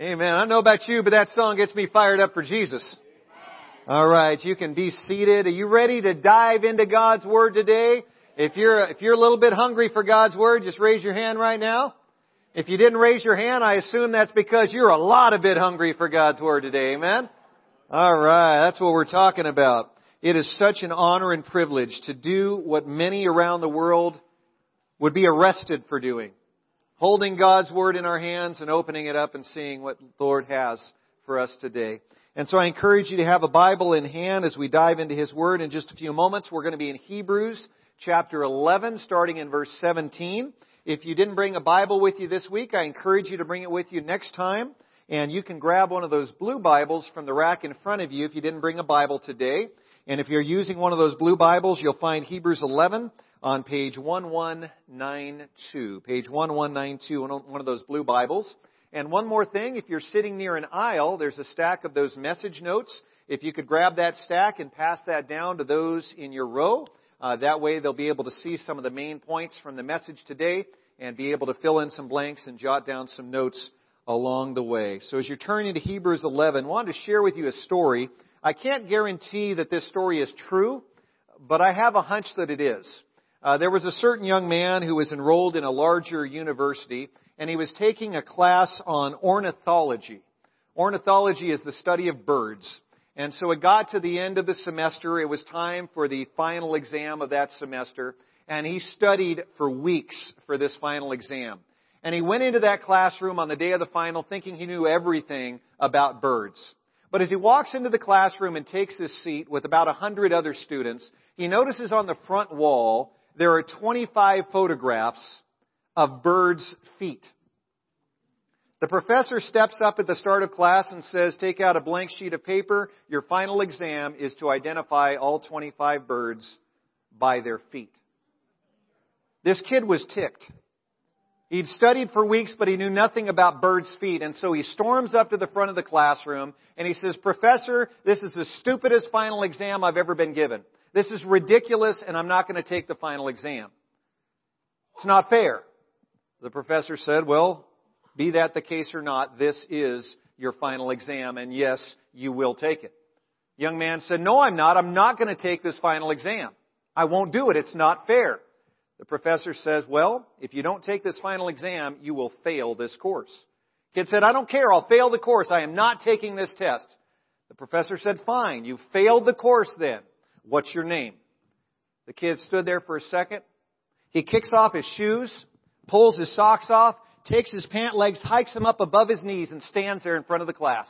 Amen. I know about you, but that song gets me fired up for Jesus. All right, you can be seated. Are you ready to dive into God's Word today? If you're, if you're a little bit hungry for God's Word, just raise your hand right now. If you didn't raise your hand, I assume that's because you're a lot of bit hungry for God's Word today. Amen? Alright, that's what we're talking about. It is such an honor and privilege to do what many around the world would be arrested for doing. Holding God's Word in our hands and opening it up and seeing what the Lord has for us today. And so I encourage you to have a Bible in hand as we dive into His Word. In just a few moments, we're going to be in Hebrews chapter 11, starting in verse 17. If you didn't bring a Bible with you this week, I encourage you to bring it with you next time. And you can grab one of those blue Bibles from the rack in front of you if you didn't bring a Bible today. And if you're using one of those blue Bibles, you'll find Hebrews 11 on page 1192. Page 1192, one of those blue Bibles. And one more thing, if you're sitting near an aisle, there's a stack of those message notes. If you could grab that stack and pass that down to those in your row, uh, that way they'll be able to see some of the main points from the message today and be able to fill in some blanks and jot down some notes along the way. So as you're turning to Hebrews 11, I wanted to share with you a story. I can't guarantee that this story is true, but I have a hunch that it is. Uh, there was a certain young man who was enrolled in a larger university, and he was taking a class on ornithology. Ornithology is the study of birds. And so it got to the end of the semester. It was time for the final exam of that semester. And he studied for weeks for this final exam. And he went into that classroom on the day of the final thinking he knew everything about birds. But as he walks into the classroom and takes his seat with about a hundred other students, he notices on the front wall there are 25 photographs of birds' feet. The professor steps up at the start of class and says, take out a blank sheet of paper. Your final exam is to identify all 25 birds by their feet. This kid was ticked. He'd studied for weeks, but he knew nothing about birds' feet, and so he storms up to the front of the classroom and he says, Professor, this is the stupidest final exam I've ever been given. This is ridiculous, and I'm not going to take the final exam. It's not fair. The professor said, Well, be that the case or not, this is your final exam, and yes, you will take it. young man said, No, I'm not. I'm not going to take this final exam. I won't do it. It's not fair. The professor says, Well, if you don't take this final exam, you will fail this course. Kid said, I don't care. I'll fail the course. I am not taking this test. The professor said, Fine. You failed the course then. What's your name? The kid stood there for a second. He kicks off his shoes, pulls his socks off, takes his pant legs, hikes them up above his knees, and stands there in front of the class.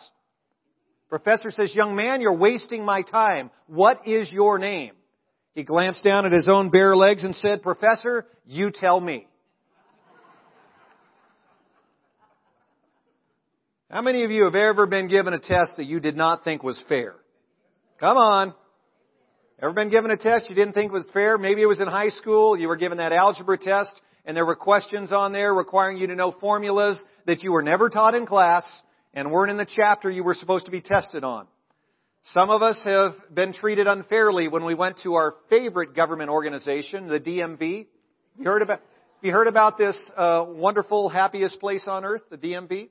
Professor says, Young man, you're wasting my time. What is your name? He glanced down at his own bare legs and said, Professor, you tell me. How many of you have ever been given a test that you did not think was fair? Come on. Ever been given a test you didn't think was fair? Maybe it was in high school. You were given that algebra test and there were questions on there requiring you to know formulas that you were never taught in class and weren't in the chapter you were supposed to be tested on. Some of us have been treated unfairly when we went to our favorite government organization, the DMV. You heard about, you heard about this uh, wonderful, happiest place on earth, the DMV?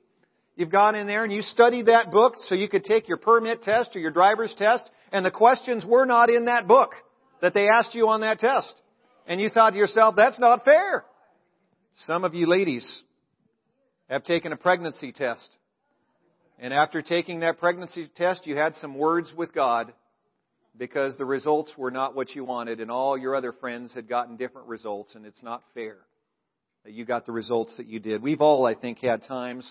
You've gone in there and you studied that book so you could take your permit test or your driver's test, and the questions were not in that book that they asked you on that test. And you thought to yourself, that's not fair. Some of you ladies have taken a pregnancy test. And after taking that pregnancy test, you had some words with God because the results were not what you wanted and all your other friends had gotten different results and it's not fair that you got the results that you did. We've all, I think, had times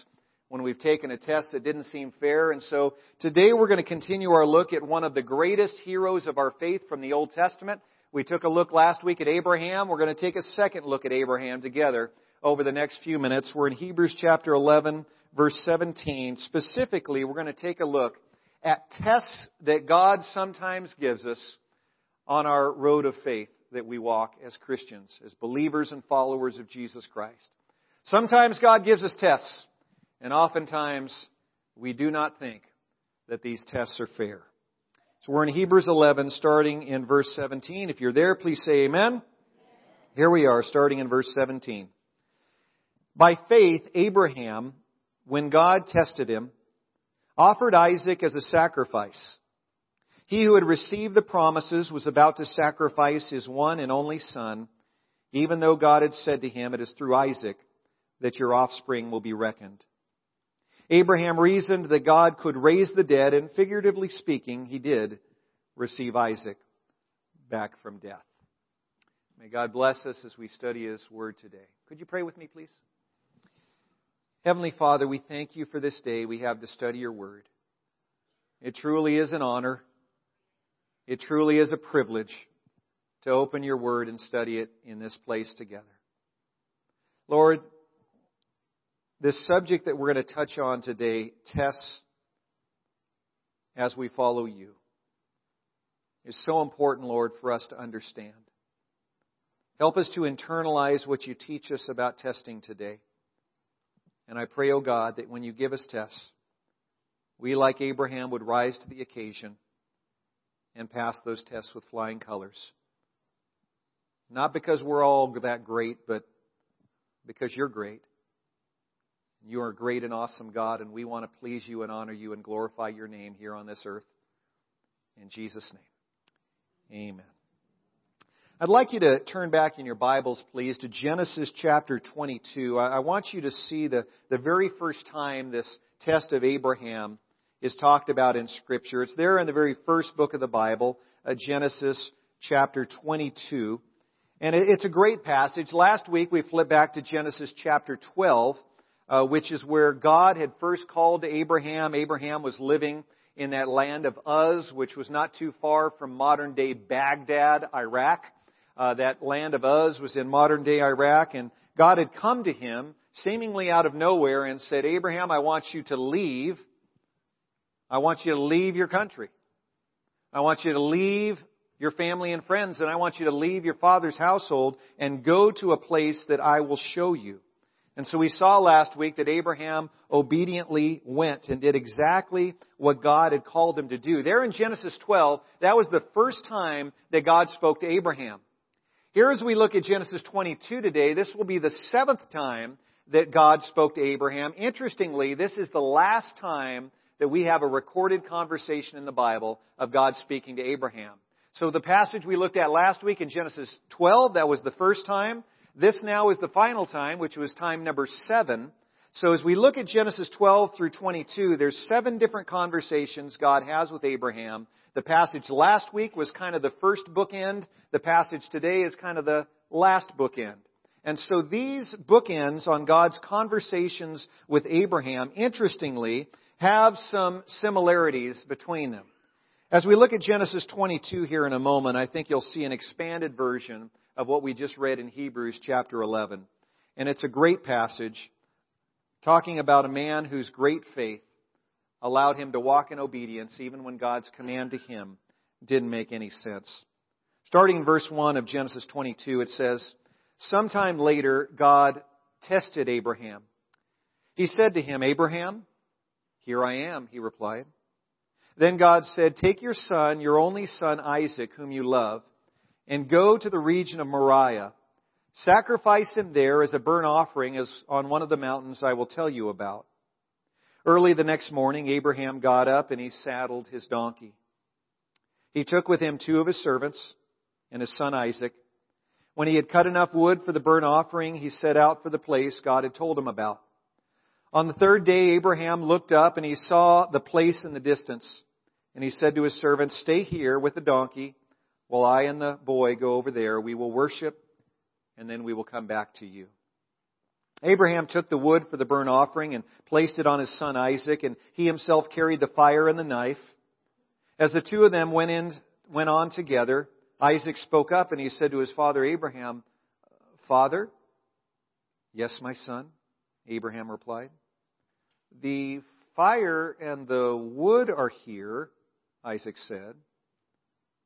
when we've taken a test that didn't seem fair. And so today we're going to continue our look at one of the greatest heroes of our faith from the Old Testament. We took a look last week at Abraham. We're going to take a second look at Abraham together over the next few minutes. We're in Hebrews chapter 11, verse 17. Specifically, we're going to take a look at tests that God sometimes gives us on our road of faith that we walk as Christians, as believers and followers of Jesus Christ. Sometimes God gives us tests, and oftentimes we do not think that these tests are fair. So we're in Hebrews 11, starting in verse 17. If you're there, please say amen. Here we are, starting in verse 17. By faith, Abraham, when God tested him, offered Isaac as a sacrifice. He who had received the promises was about to sacrifice his one and only son, even though God had said to him, It is through Isaac that your offspring will be reckoned. Abraham reasoned that God could raise the dead, and figuratively speaking, he did receive Isaac back from death. May God bless us as we study His Word today. Could you pray with me, please? Heavenly Father, we thank you for this day we have to study your Word. It truly is an honor. It truly is a privilege to open your Word and study it in this place together. Lord, this subject that we're going to touch on today, tests as we follow you, is so important, Lord, for us to understand. Help us to internalize what you teach us about testing today. And I pray, O oh God, that when you give us tests, we, like Abraham, would rise to the occasion and pass those tests with flying colors. Not because we're all that great, but because you're great. You are a great and awesome God, and we want to please you and honor you and glorify your name here on this earth. In Jesus' name, amen. I'd like you to turn back in your Bibles, please, to Genesis chapter 22. I want you to see the, the very first time this test of Abraham is talked about in Scripture. It's there in the very first book of the Bible, uh, Genesis chapter 22. And it's a great passage. Last week we flipped back to Genesis chapter 12, uh, which is where God had first called to Abraham. Abraham was living in that land of Uz, which was not too far from modern day Baghdad, Iraq. Uh, that land of Uz was in modern day Iraq, and God had come to him seemingly out of nowhere and said, Abraham, I want you to leave. I want you to leave your country. I want you to leave your family and friends, and I want you to leave your father's household and go to a place that I will show you. And so we saw last week that Abraham obediently went and did exactly what God had called him to do. There in Genesis 12, that was the first time that God spoke to Abraham. Here, as we look at Genesis 22 today, this will be the seventh time that God spoke to Abraham. Interestingly, this is the last time that we have a recorded conversation in the Bible of God speaking to Abraham. So the passage we looked at last week in Genesis 12, that was the first time. This now is the final time, which was time number seven. So as we look at Genesis 12 through 22, there's seven different conversations God has with Abraham the passage last week was kind of the first bookend. The passage today is kind of the last bookend. And so these bookends on God's conversations with Abraham, interestingly, have some similarities between them. As we look at Genesis 22 here in a moment, I think you'll see an expanded version of what we just read in Hebrews chapter 11. And it's a great passage talking about a man whose great faith allowed him to walk in obedience even when God's command to him didn't make any sense. Starting in verse 1 of Genesis 22, it says, Sometime later, God tested Abraham. He said to him, Abraham, here I am, he replied. Then God said, Take your son, your only son Isaac, whom you love, and go to the region of Moriah. Sacrifice him there as a burnt offering as on one of the mountains I will tell you about. Early the next morning, Abraham got up and he saddled his donkey. He took with him two of his servants and his son Isaac. When he had cut enough wood for the burnt offering, he set out for the place God had told him about. On the third day, Abraham looked up and he saw the place in the distance. And he said to his servants, Stay here with the donkey while I and the boy go over there. We will worship and then we will come back to you. Abraham took the wood for the burnt offering and placed it on his son Isaac, and he himself carried the fire and the knife. As the two of them went in, went on together, Isaac spoke up and he said to his father Abraham, Father? Yes, my son, Abraham replied. The fire and the wood are here, Isaac said,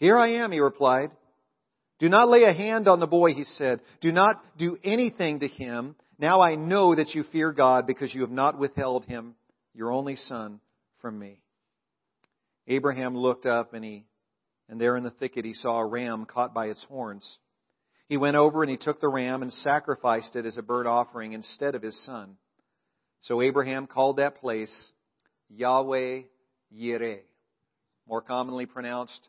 Here I am, he replied. Do not lay a hand on the boy, he said. Do not do anything to him. Now I know that you fear God because you have not withheld him, your only son, from me. Abraham looked up and he, and there in the thicket he saw a ram caught by its horns. He went over and he took the ram and sacrificed it as a burnt offering instead of his son. So Abraham called that place Yahweh Yireh, more commonly pronounced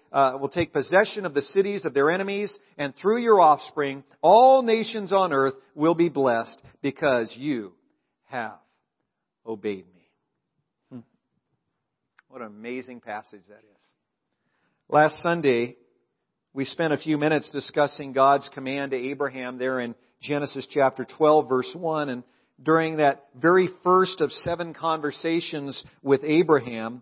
uh, will take possession of the cities of their enemies, and through your offspring, all nations on earth will be blessed because you have obeyed me. What an amazing passage that is. Last Sunday, we spent a few minutes discussing God's command to Abraham there in Genesis chapter 12 verse 1 and during that very first of seven conversations with Abraham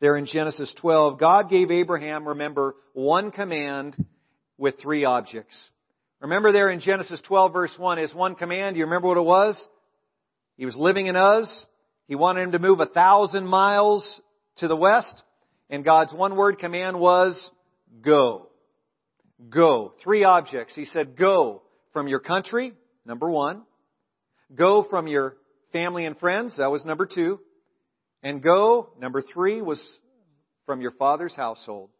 there in Genesis 12, God gave Abraham, remember, one command with three objects. Remember there in Genesis 12 verse 1 is one command. You remember what it was? He was living in Uz. He wanted him to move a thousand miles to the west, and God's one word command was go. Go. Three objects. He said, go from your country, number one. Go from your family and friends, that was number two. And go, number three, was from your father's household.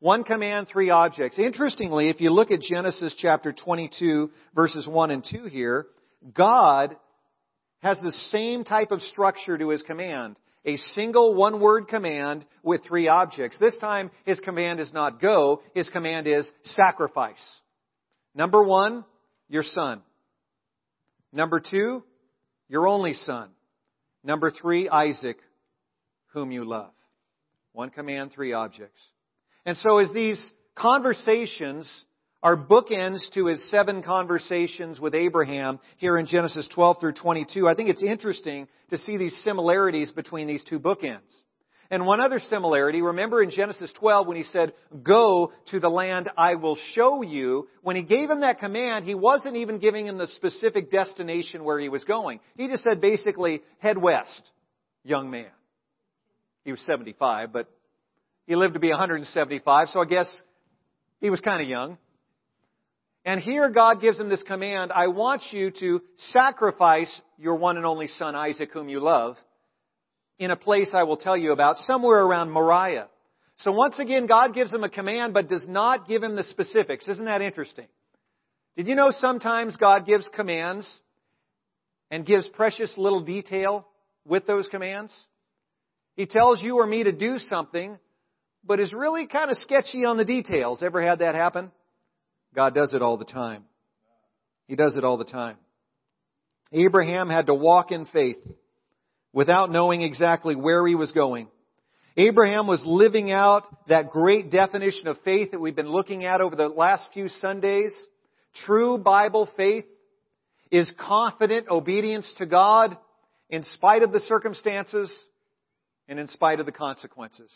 One command, three objects. Interestingly, if you look at Genesis chapter 22, verses 1 and 2 here, God has the same type of structure to his command a single one word command with three objects. This time, his command is not go, his command is sacrifice. Number one, your son. Number two, your only son. Number three, Isaac, whom you love. One command, three objects. And so as these conversations are bookends to his seven conversations with Abraham here in Genesis 12 through 22. I think it's interesting to see these similarities between these two bookends. And one other similarity, remember in Genesis 12 when he said, go to the land I will show you, when he gave him that command, he wasn't even giving him the specific destination where he was going. He just said basically, head west, young man. He was 75, but he lived to be 175, so I guess he was kind of young. And here God gives him this command, I want you to sacrifice your one and only son Isaac whom you love in a place I will tell you about, somewhere around Moriah. So once again, God gives him a command but does not give him the specifics. Isn't that interesting? Did you know sometimes God gives commands and gives precious little detail with those commands? He tells you or me to do something, but is really kind of sketchy on the details. Ever had that happen? God does it all the time. He does it all the time. Abraham had to walk in faith without knowing exactly where he was going. Abraham was living out that great definition of faith that we've been looking at over the last few Sundays. True Bible faith is confident obedience to God in spite of the circumstances and in spite of the consequences.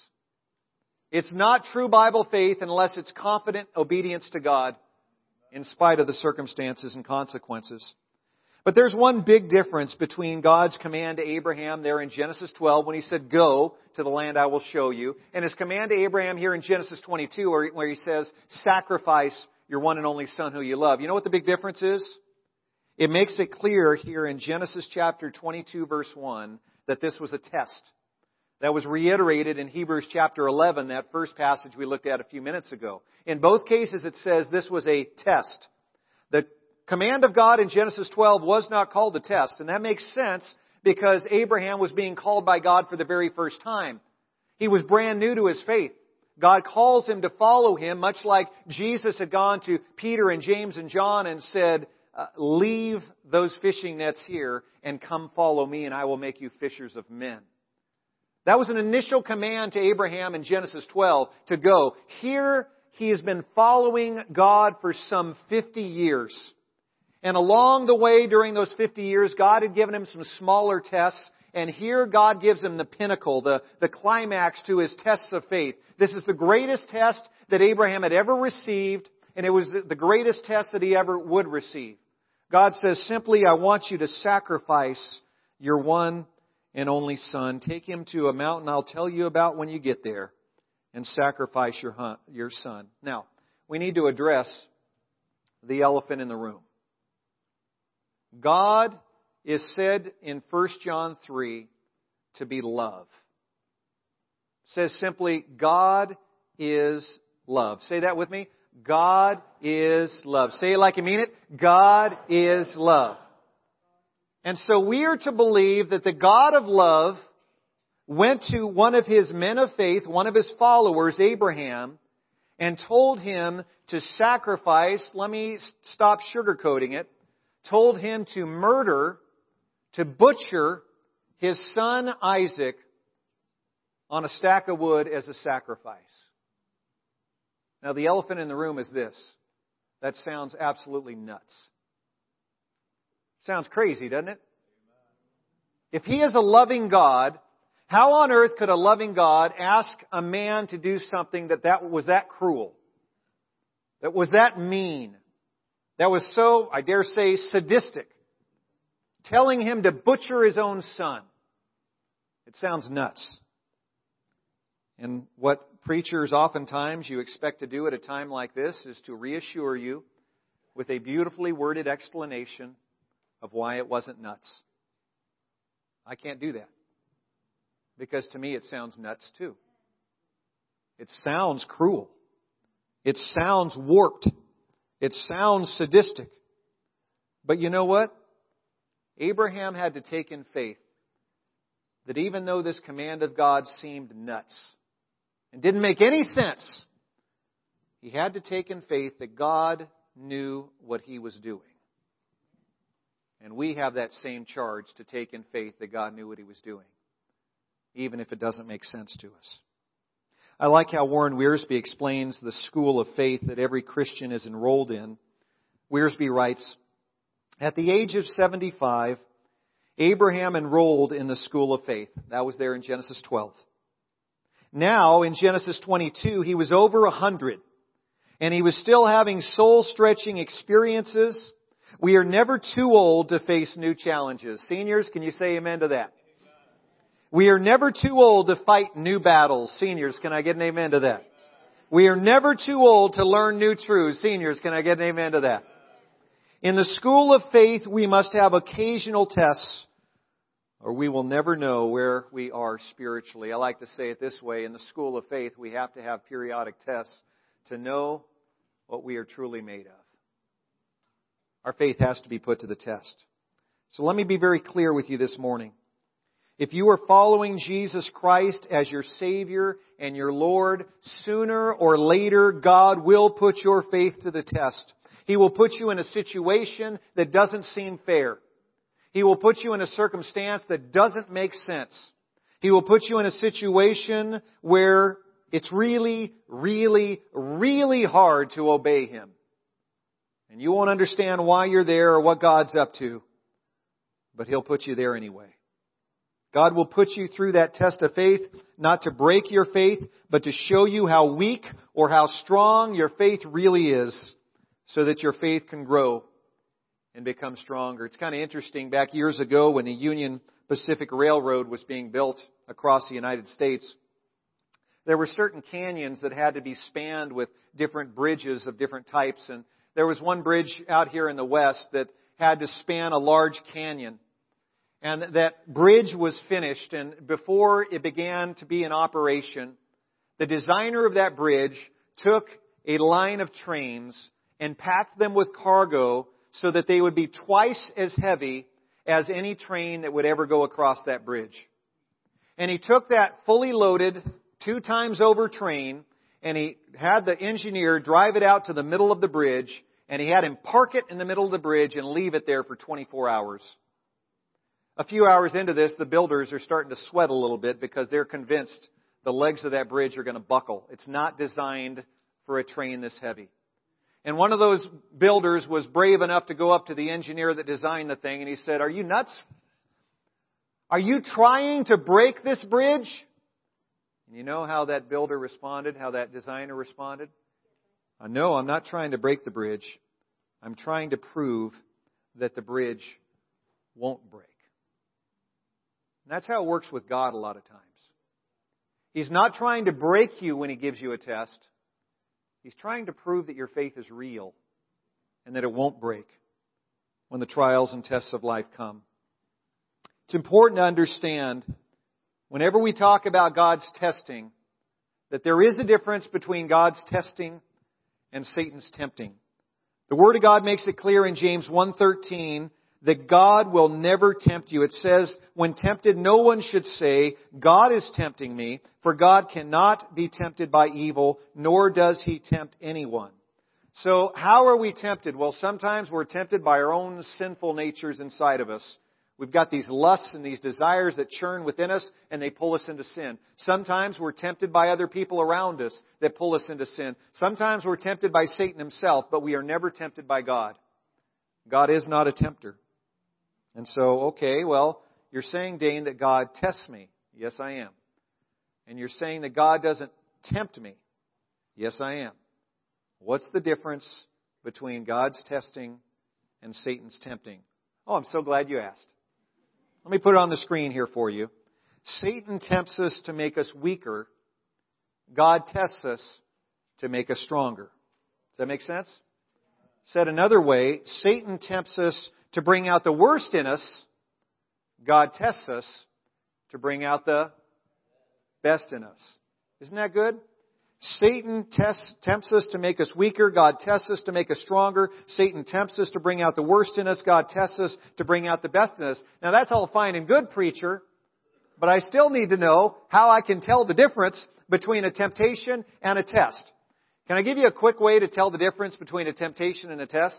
It's not true Bible faith unless it's confident obedience to God in spite of the circumstances and consequences. But there's one big difference between God's command to Abraham there in Genesis 12 when he said, go to the land I will show you, and his command to Abraham here in Genesis 22 where he says, sacrifice your one and only son who you love. You know what the big difference is? It makes it clear here in Genesis chapter 22 verse 1 that this was a test. That was reiterated in Hebrews chapter 11, that first passage we looked at a few minutes ago. In both cases it says this was a test. The command of God in Genesis 12 was not called a test, and that makes sense because Abraham was being called by God for the very first time. He was brand new to his faith. God calls him to follow him, much like Jesus had gone to Peter and James and John and said, uh, leave those fishing nets here and come follow me and I will make you fishers of men. That was an initial command to Abraham in Genesis 12 to go. Here he has been following God for some 50 years. And along the way during those 50 years, God had given him some smaller tests. And here God gives him the pinnacle, the, the climax to his tests of faith. This is the greatest test that Abraham had ever received, and it was the greatest test that he ever would receive. God says simply, I want you to sacrifice your one and only son. Take him to a mountain I'll tell you about when you get there and sacrifice your, hunt, your son. Now, we need to address the elephant in the room. God is said in 1 John 3 to be love. It says simply, God is love. Say that with me. God is love. Say it like you mean it. God is love. And so we are to believe that the God of love went to one of his men of faith, one of his followers, Abraham, and told him to sacrifice, let me stop sugarcoating it, told him to murder, to butcher his son Isaac on a stack of wood as a sacrifice. Now, the elephant in the room is this. That sounds absolutely nuts. Sounds crazy, doesn't it? If he is a loving God, how on earth could a loving God ask a man to do something that, that was that cruel? That was that mean? That was so, I dare say, sadistic? Telling him to butcher his own son. It sounds nuts. And what preachers oftentimes you expect to do at a time like this is to reassure you with a beautifully worded explanation of why it wasn't nuts. I can't do that. Because to me it sounds nuts too. It sounds cruel. It sounds warped. It sounds sadistic. But you know what? Abraham had to take in faith that even though this command of God seemed nuts and didn't make any sense, he had to take in faith that God knew what he was doing. And we have that same charge to take in faith that God knew what he was doing, even if it doesn't make sense to us. I like how Warren Wiersbe explains the school of faith that every Christian is enrolled in. Wiersbe writes, At the age of 75, Abraham enrolled in the school of faith. That was there in Genesis 12. Now, in Genesis 22, he was over hundred, and he was still having soul-stretching experiences we are never too old to face new challenges. Seniors, can you say amen to that? We are never too old to fight new battles. Seniors, can I get an amen to that? We are never too old to learn new truths. Seniors, can I get an amen to that? In the school of faith, we must have occasional tests or we will never know where we are spiritually. I like to say it this way. In the school of faith, we have to have periodic tests to know what we are truly made of. Our faith has to be put to the test. So let me be very clear with you this morning. If you are following Jesus Christ as your Savior and your Lord, sooner or later God will put your faith to the test. He will put you in a situation that doesn't seem fair. He will put you in a circumstance that doesn't make sense. He will put you in a situation where it's really, really, really hard to obey Him. And you won't understand why you're there or what God's up to, but He'll put you there anyway. God will put you through that test of faith, not to break your faith, but to show you how weak or how strong your faith really is, so that your faith can grow and become stronger. It's kind of interesting. Back years ago when the Union Pacific Railroad was being built across the United States, there were certain canyons that had to be spanned with different bridges of different types and there was one bridge out here in the west that had to span a large canyon. And that bridge was finished, and before it began to be in operation, the designer of that bridge took a line of trains and packed them with cargo so that they would be twice as heavy as any train that would ever go across that bridge. And he took that fully loaded, two times over train and he had the engineer drive it out to the middle of the bridge, and he had him park it in the middle of the bridge and leave it there for 24 hours. A few hours into this, the builders are starting to sweat a little bit because they're convinced the legs of that bridge are going to buckle. It's not designed for a train this heavy. And one of those builders was brave enough to go up to the engineer that designed the thing and he said, Are you nuts? Are you trying to break this bridge? You know how that builder responded, how that designer responded? Uh, no, I'm not trying to break the bridge. I'm trying to prove that the bridge won't break. And that's how it works with God a lot of times. He's not trying to break you when He gives you a test. He's trying to prove that your faith is real and that it won't break when the trials and tests of life come. It's important to understand whenever we talk about God's testing that there is a difference between God's testing and Satan's tempting. The Word of God makes it clear in James 1.13 that God will never tempt you. It says, when tempted, no one should say, God is tempting me, for God cannot be tempted by evil, nor does he tempt anyone. So how are we tempted? Well, sometimes we're tempted by our own sinful natures inside of us. We've got these lusts and these desires that churn within us and they pull us into sin. Sometimes we're tempted by other people around us that pull us into sin. Sometimes we're tempted by Satan himself, but we are never tempted by God. God is not a tempter. And so, okay, well, you're saying, Dane, that God tests me. Yes, I am. And you're saying that God doesn't tempt me. Yes, I am. What's the difference between God's testing and Satan's tempting? Oh, I'm so glad you asked. Let me put it on the screen here for you. Satan tempts us to make us weaker. God tests us to make us stronger. Does that make sense? Said another way, Satan tempts us to bring out the worst in us. God tests us to bring out the best in us. Isn't that good? Satan tests, tempts us to make us weaker. God tests us to make us stronger. Satan tempts us to bring out the worst in us. God tests us to bring out the best in us. Now that's all fine and good, preacher, but I still need to know how I can tell the difference between a temptation and a test. Can I give you a quick way to tell the difference between a temptation and a test?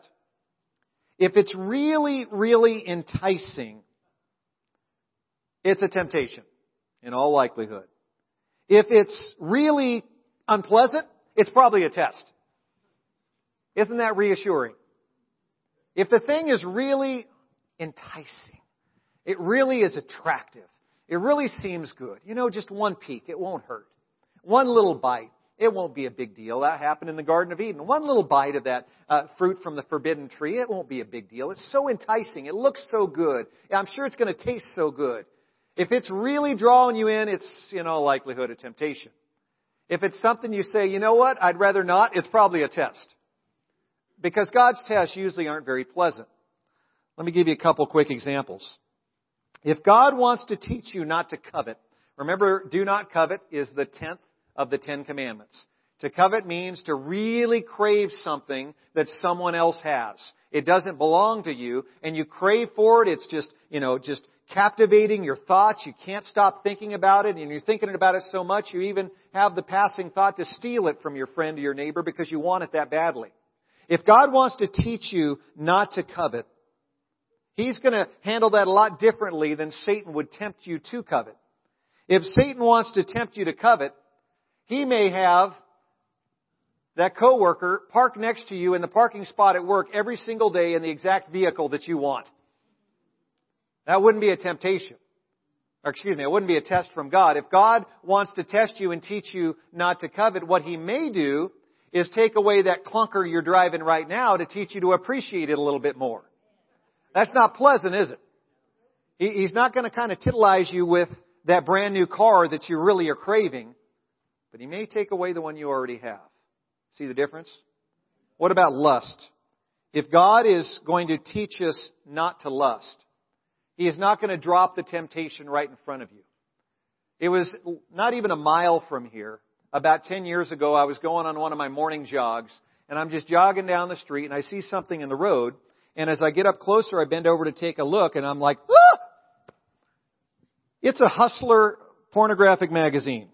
If it's really, really enticing, it's a temptation, in all likelihood. If it's really unpleasant, it's probably a test. Isn't that reassuring? If the thing is really enticing, it really is attractive, it really seems good, you know, just one peek, it won't hurt. One little bite, it won't be a big deal. That happened in the Garden of Eden. One little bite of that uh, fruit from the forbidden tree, it won't be a big deal. It's so enticing. It looks so good. I'm sure it's going to taste so good. If it's really drawing you in, it's, you know, likelihood of temptation. If it's something you say, you know what, I'd rather not, it's probably a test. Because God's tests usually aren't very pleasant. Let me give you a couple quick examples. If God wants to teach you not to covet, remember, do not covet is the tenth of the Ten Commandments. To covet means to really crave something that someone else has. It doesn't belong to you, and you crave for it. It's just, you know, just captivating your thoughts. You can't stop thinking about it, and you're thinking about it so much you even have the passing thought to steal it from your friend or your neighbor because you want it that badly. If God wants to teach you not to covet, He's going to handle that a lot differently than Satan would tempt you to covet. If Satan wants to tempt you to covet, he may have that coworker park next to you in the parking spot at work every single day in the exact vehicle that you want. That wouldn't be a temptation. Or excuse me, it wouldn't be a test from God. If God wants to test you and teach you not to covet, what He may do is take away that clunker you're driving right now to teach you to appreciate it a little bit more. That's not pleasant, is it? He's not going to kind of titilize you with that brand new car that you really are craving, but He may take away the one you already have. See the difference? What about lust? If God is going to teach us not to lust, He is not going to drop the temptation right in front of you. It was not even a mile from here. About 10 years ago, I was going on one of my morning jogs, and I'm just jogging down the street, and I see something in the road, and as I get up closer, I bend over to take a look, and I'm like, ah! It's a Hustler pornographic magazine.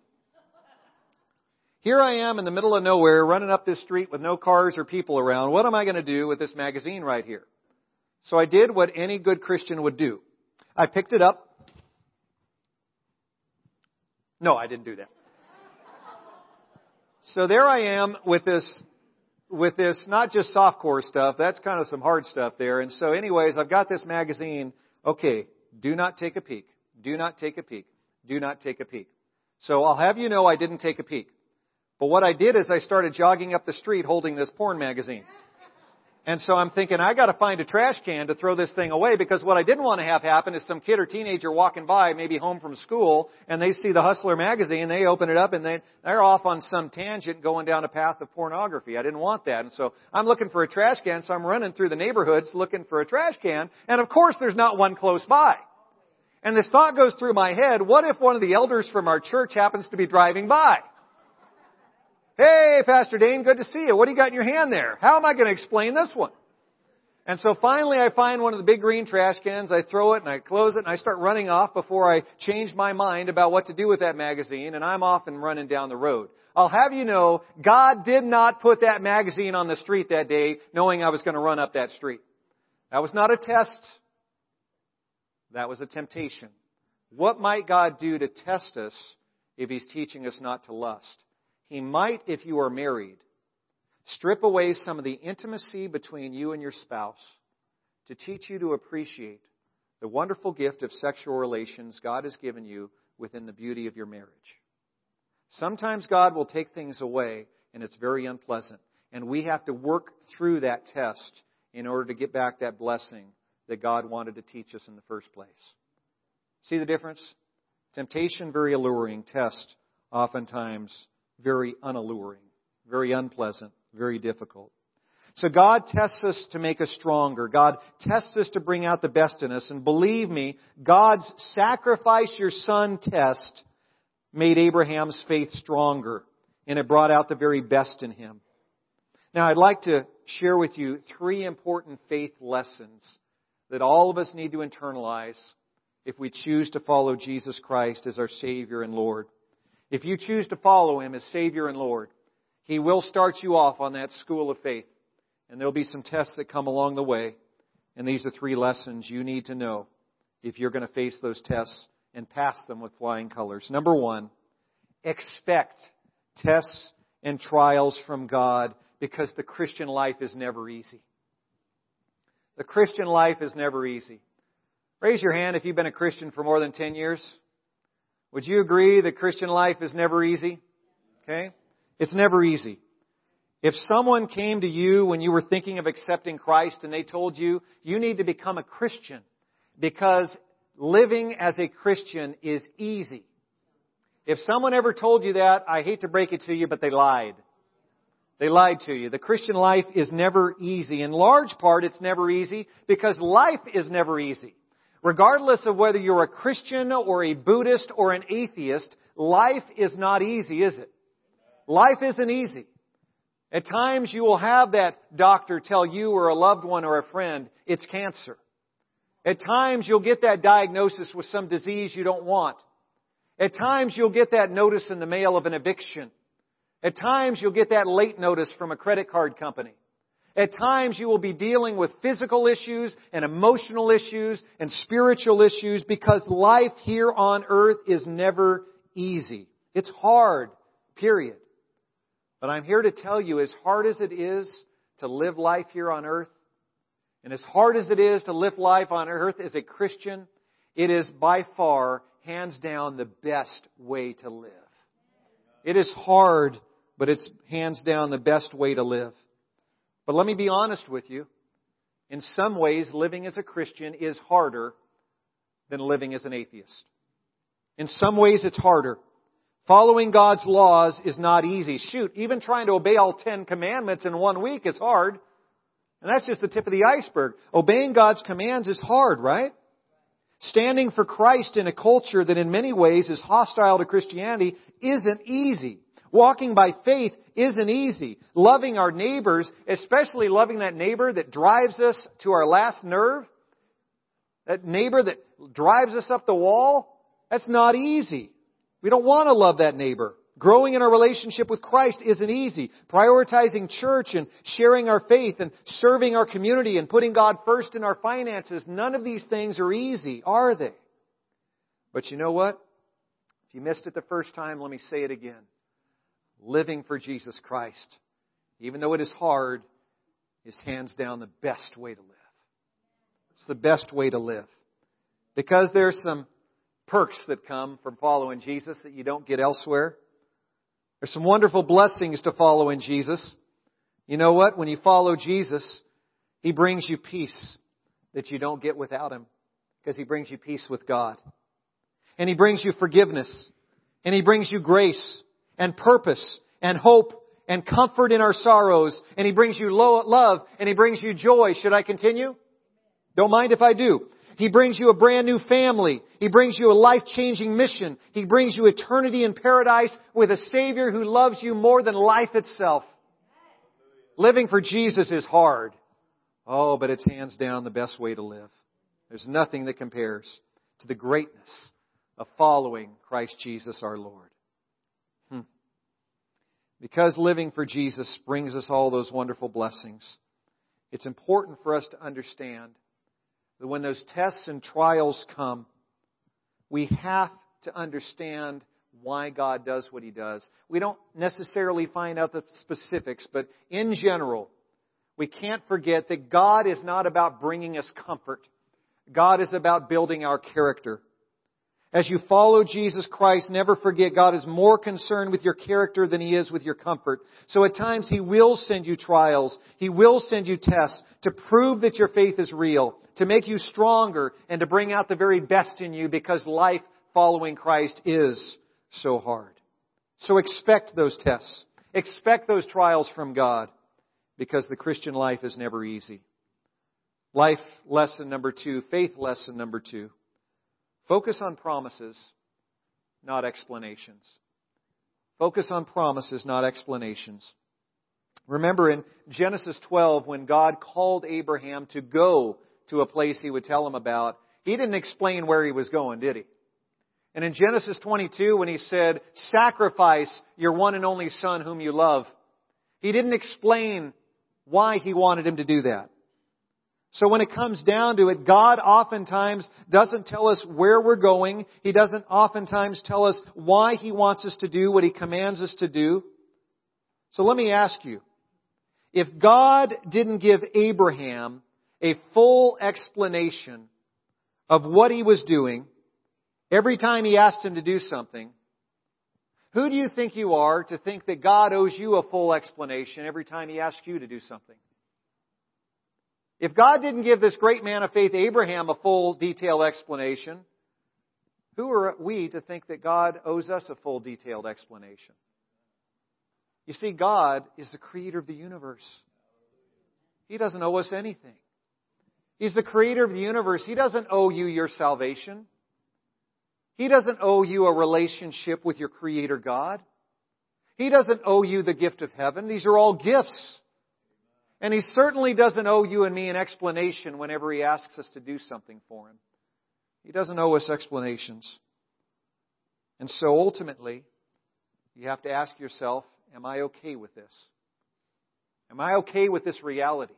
Here I am in the middle of nowhere, running up this street with no cars or people around. What am I going to do with this magazine right here? So I did what any good Christian would do. I picked it up. No, I didn't do that. So there I am with this, with this, not just softcore stuff, that's kind of some hard stuff there. And so anyways, I've got this magazine. Okay, do not take a peek. Do not take a peek. Do not take a peek. So I'll have you know I didn't take a peek. But what I did is I started jogging up the street holding this porn magazine. And so I'm thinking, I gotta find a trash can to throw this thing away because what I didn't want to have happen is some kid or teenager walking by, maybe home from school, and they see the Hustler magazine, they open it up and they, they're off on some tangent going down a path of pornography. I didn't want that. And so I'm looking for a trash can, so I'm running through the neighborhoods looking for a trash can, and of course there's not one close by. And this thought goes through my head, what if one of the elders from our church happens to be driving by? Hey, Pastor Dane, good to see you. What do you got in your hand there? How am I going to explain this one? And so finally I find one of the big green trash cans, I throw it and I close it and I start running off before I change my mind about what to do with that magazine and I'm off and running down the road. I'll have you know, God did not put that magazine on the street that day knowing I was going to run up that street. That was not a test. That was a temptation. What might God do to test us if He's teaching us not to lust? He might, if you are married, strip away some of the intimacy between you and your spouse to teach you to appreciate the wonderful gift of sexual relations God has given you within the beauty of your marriage. Sometimes God will take things away and it's very unpleasant. And we have to work through that test in order to get back that blessing that God wanted to teach us in the first place. See the difference? Temptation, very alluring. Test, oftentimes very unalluring, very unpleasant, very difficult. So God tests us to make us stronger. God tests us to bring out the best in us. And believe me, God's sacrifice your son test made Abraham's faith stronger. And it brought out the very best in him. Now I'd like to share with you three important faith lessons that all of us need to internalize if we choose to follow Jesus Christ as our Savior and Lord. If you choose to follow Him as Savior and Lord, He will start you off on that school of faith. And there'll be some tests that come along the way. And these are three lessons you need to know if you're going to face those tests and pass them with flying colors. Number one, expect tests and trials from God because the Christian life is never easy. The Christian life is never easy. Raise your hand if you've been a Christian for more than 10 years. Would you agree that Christian life is never easy? Okay? It's never easy. If someone came to you when you were thinking of accepting Christ and they told you, you need to become a Christian because living as a Christian is easy. If someone ever told you that, I hate to break it to you, but they lied. They lied to you. The Christian life is never easy. In large part, it's never easy because life is never easy. Regardless of whether you're a Christian or a Buddhist or an atheist, life is not easy, is it? Life isn't easy. At times you will have that doctor tell you or a loved one or a friend it's cancer. At times you'll get that diagnosis with some disease you don't want. At times you'll get that notice in the mail of an eviction. At times you'll get that late notice from a credit card company. At times you will be dealing with physical issues and emotional issues and spiritual issues because life here on earth is never easy. It's hard, period. But I'm here to tell you, as hard as it is to live life here on earth, and as hard as it is to live life on earth as a Christian, it is by far, hands down, the best way to live. It is hard, but it's hands down the best way to live. But let me be honest with you. In some ways, living as a Christian is harder than living as an atheist. In some ways, it's harder. Following God's laws is not easy. Shoot, even trying to obey all Ten Commandments in one week is hard. And that's just the tip of the iceberg. Obeying God's commands is hard, right? Standing for Christ in a culture that in many ways is hostile to Christianity isn't easy. Walking by faith isn't easy. Loving our neighbors, especially loving that neighbor that drives us to our last nerve, that neighbor that drives us up the wall, that's not easy. We don't want to love that neighbor. Growing in our relationship with Christ isn't easy. Prioritizing church and sharing our faith and serving our community and putting God first in our finances, none of these things are easy, are they? But you know what? If you missed it the first time, let me say it again. Living for Jesus Christ, even though it is hard, is hands down the best way to live. It's the best way to live. Because there's some perks that come from following Jesus that you don't get elsewhere. There's some wonderful blessings to follow in Jesus. You know what? When you follow Jesus, He brings you peace that you don't get without Him because He brings you peace with God. And He brings you forgiveness. And He brings you grace and purpose and hope and comfort in our sorrows. And He brings you love and He brings you joy. Should I continue? Don't mind if I do. He brings you a brand new family. He brings you a life-changing mission. He brings you eternity in paradise with a Savior who loves you more than life itself. Living for Jesus is hard. Oh, but it's hands down the best way to live. There's nothing that compares to the greatness of following Christ Jesus our Lord. Because living for Jesus brings us all those wonderful blessings, it's important for us to understand that when those tests and trials come, we have to understand why God does what He does. We don't necessarily find out the specifics, but in general, we can't forget that God is not about bringing us comfort. God is about building our character. As you follow Jesus Christ, never forget God is more concerned with your character than He is with your comfort. So at times He will send you trials. He will send you tests to prove that your faith is real, to make you stronger, and to bring out the very best in you because life following Christ is so hard. So expect those tests. Expect those trials from God because the Christian life is never easy. Life lesson number two, faith lesson number two. Focus on promises, not explanations. Focus on promises, not explanations. Remember in Genesis 12, when God called Abraham to go to a place he would tell him about, he didn't explain where he was going, did he? And in Genesis 22, when he said, sacrifice your one and only son whom you love, he didn't explain why he wanted him to do that. So when it comes down to it, God oftentimes doesn't tell us where we're going. He doesn't oftentimes tell us why He wants us to do what He commands us to do. So let me ask you, if God didn't give Abraham a full explanation of what he was doing every time he asked him to do something, who do you think you are to think that God owes you a full explanation every time he asks you to do something? If God didn't give this great man of faith, Abraham, a full detailed explanation, who are we to think that God owes us a full detailed explanation? You see, God is the creator of the universe. He doesn't owe us anything. He's the creator of the universe. He doesn't owe you your salvation. He doesn't owe you a relationship with your creator God. He doesn't owe you the gift of heaven. These are all gifts. And he certainly doesn't owe you and me an explanation whenever he asks us to do something for him. He doesn't owe us explanations. And so ultimately, you have to ask yourself, am I okay with this? Am I okay with this reality?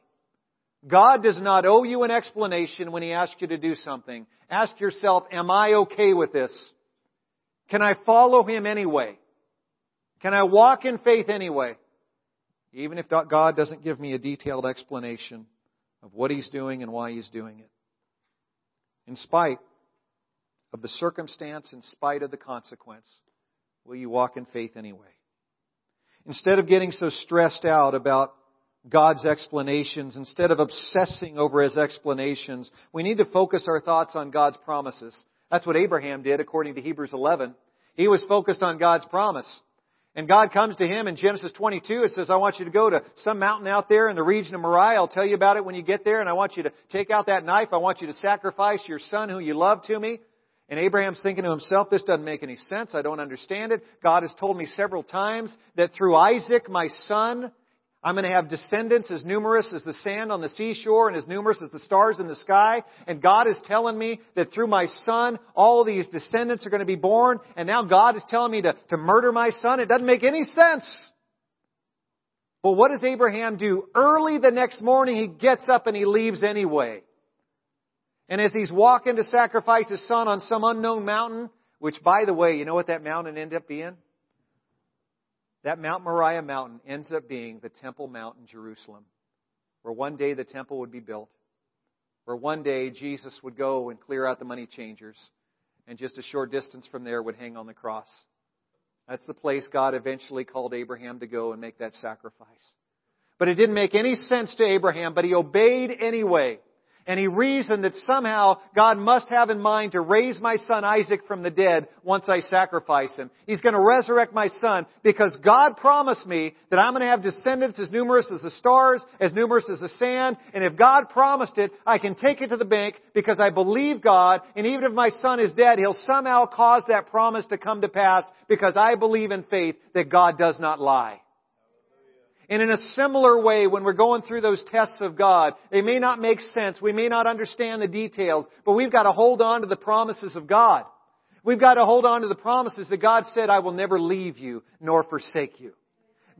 God does not owe you an explanation when He asks you to do something. Ask yourself, am I okay with this? Can I follow Him anyway? Can I walk in faith anyway? Even if God doesn't give me a detailed explanation of what He's doing and why He's doing it. In spite of the circumstance, in spite of the consequence, will you walk in faith anyway? Instead of getting so stressed out about God's explanations, instead of obsessing over His explanations, we need to focus our thoughts on God's promises. That's what Abraham did according to Hebrews 11. He was focused on God's promise. And God comes to him in Genesis 22. It says, I want you to go to some mountain out there in the region of Moriah. I'll tell you about it when you get there. And I want you to take out that knife. I want you to sacrifice your son who you love to me. And Abraham's thinking to himself, this doesn't make any sense. I don't understand it. God has told me several times that through Isaac, my son, I'm going to have descendants as numerous as the sand on the seashore and as numerous as the stars in the sky. And God is telling me that through my son, all these descendants are going to be born. And now God is telling me to, to murder my son. It doesn't make any sense. But what does Abraham do? Early the next morning, he gets up and he leaves anyway. And as he's walking to sacrifice his son on some unknown mountain, which by the way, you know what that mountain ended up being? That Mount Moriah mountain ends up being the Temple Mount in Jerusalem, where one day the temple would be built, where one day Jesus would go and clear out the money changers, and just a short distance from there would hang on the cross. That's the place God eventually called Abraham to go and make that sacrifice. But it didn't make any sense to Abraham, but he obeyed anyway. And he reasoned that somehow God must have in mind to raise my son Isaac from the dead once I sacrifice him. He's going to resurrect my son because God promised me that I'm going to have descendants as numerous as the stars, as numerous as the sand. And if God promised it, I can take it to the bank because I believe God. And even if my son is dead, he'll somehow cause that promise to come to pass because I believe in faith that God does not lie. And in a similar way, when we're going through those tests of God, they may not make sense. We may not understand the details, but we've got to hold on to the promises of God. We've got to hold on to the promises that God said, I will never leave you nor forsake you.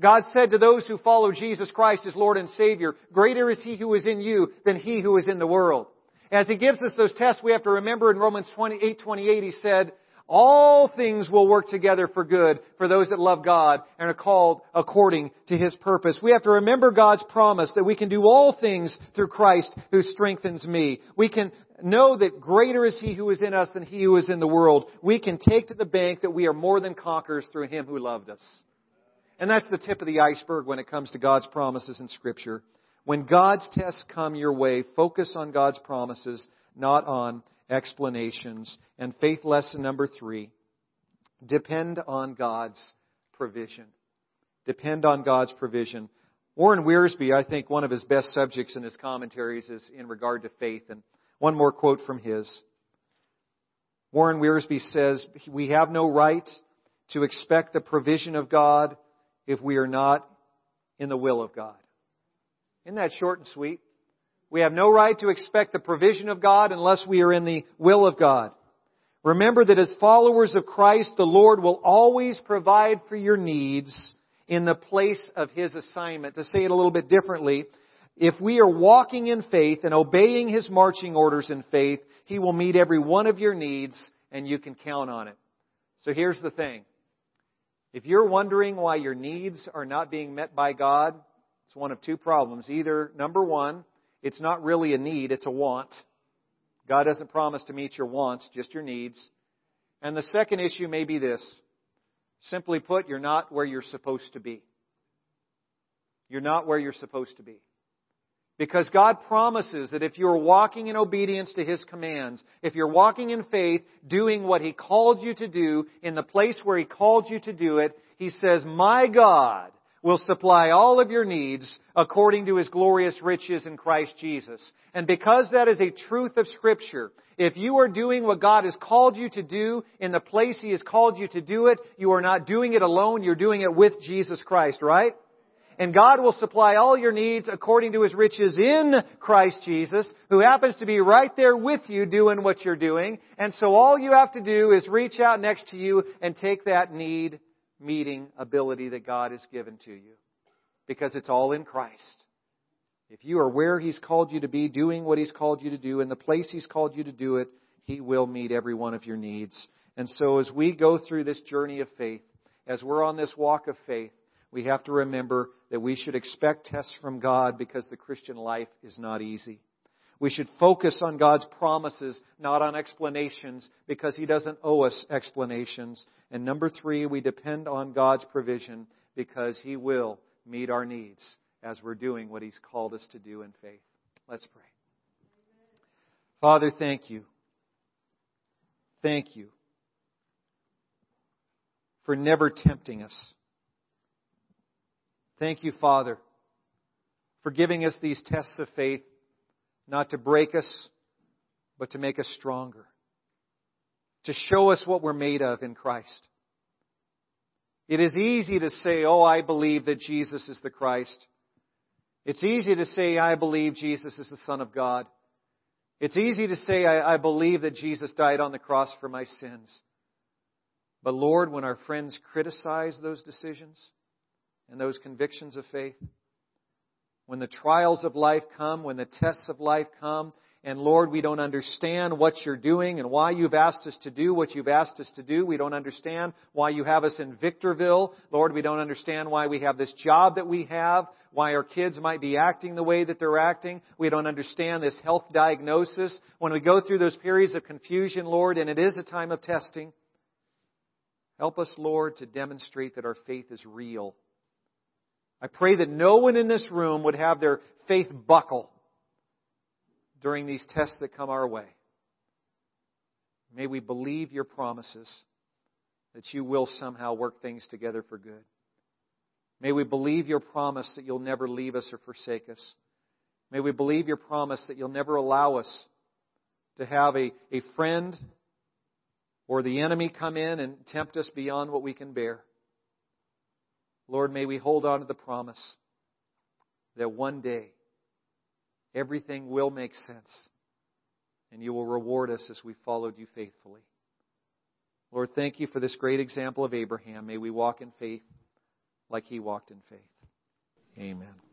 God said to those who follow Jesus Christ as Lord and Savior, greater is He who is in you than He who is in the world. As He gives us those tests, we have to remember in Romans 28, 28, He said, all things will work together for good for those that love God and are called according to His purpose. We have to remember God's promise that we can do all things through Christ who strengthens me. We can know that greater is He who is in us than He who is in the world. We can take to the bank that we are more than conquerors through Him who loved us. And that's the tip of the iceberg when it comes to God's promises in Scripture. When God's tests come your way, focus on God's promises, not on explanations. And faith lesson number three depend on God's provision. Depend on God's provision. Warren Wiersbe, I think one of his best subjects in his commentaries is in regard to faith. And one more quote from his. Warren Wiersbe says, We have no right to expect the provision of God if we are not in the will of God. Isn't that short and sweet? We have no right to expect the provision of God unless we are in the will of God. Remember that as followers of Christ, the Lord will always provide for your needs in the place of His assignment. To say it a little bit differently, if we are walking in faith and obeying His marching orders in faith, He will meet every one of your needs and you can count on it. So here's the thing. If you're wondering why your needs are not being met by God, it's one of two problems. Either, number one, it's not really a need, it's a want. God doesn't promise to meet your wants, just your needs. And the second issue may be this. Simply put, you're not where you're supposed to be. You're not where you're supposed to be. Because God promises that if you're walking in obedience to His commands, if you're walking in faith, doing what He called you to do in the place where He called you to do it, He says, My God will supply all of your needs according to his glorious riches in Christ Jesus. And because that is a truth of scripture, if you are doing what God has called you to do in the place he has called you to do it, you are not doing it alone, you're doing it with Jesus Christ, right? And God will supply all your needs according to His riches in Christ Jesus, who happens to be right there with you doing what you're doing. And so all you have to do is reach out next to you and take that need meeting ability that God has given to you. Because it's all in Christ. If you are where He's called you to be, doing what He's called you to do, in the place He's called you to do it, He will meet every one of your needs. And so as we go through this journey of faith, as we're on this walk of faith, we have to remember that we should expect tests from God because the Christian life is not easy. We should focus on God's promises, not on explanations, because He doesn't owe us explanations. And number three, we depend on God's provision because He will meet our needs as we're doing what He's called us to do in faith. Let's pray. Father, thank you. Thank you for never tempting us. Thank you, Father, for giving us these tests of faith not to break us, but to make us stronger. To show us what we're made of in Christ. It is easy to say, oh, I believe that Jesus is the Christ. It's easy to say, I believe Jesus is the Son of God. It's easy to say, I, I believe that Jesus died on the cross for my sins. But Lord, when our friends criticize those decisions and those convictions of faith, when the trials of life come, when the tests of life come, and Lord, we don't understand what you're doing and why you've asked us to do what you've asked us to do. We don't understand why you have us in Victorville. Lord, we don't understand why we have this job that we have, why our kids might be acting the way that they're acting. We don't understand this health diagnosis. When we go through those periods of confusion, Lord, and it is a time of testing, help us, Lord, to demonstrate that our faith is real. I pray that no one in this room would have their faith buckle during these tests that come our way. May we believe your promises that you will somehow work things together for good. May we believe your promise that you'll never leave us or forsake us. May we believe your promise that you'll never allow us to have a, a friend or the enemy come in and tempt us beyond what we can bear. Lord, may we hold on to the promise that one day everything will make sense, and you will reward us as we followed you faithfully. Lord, thank you for this great example of Abraham. May we walk in faith like he walked in faith. Amen.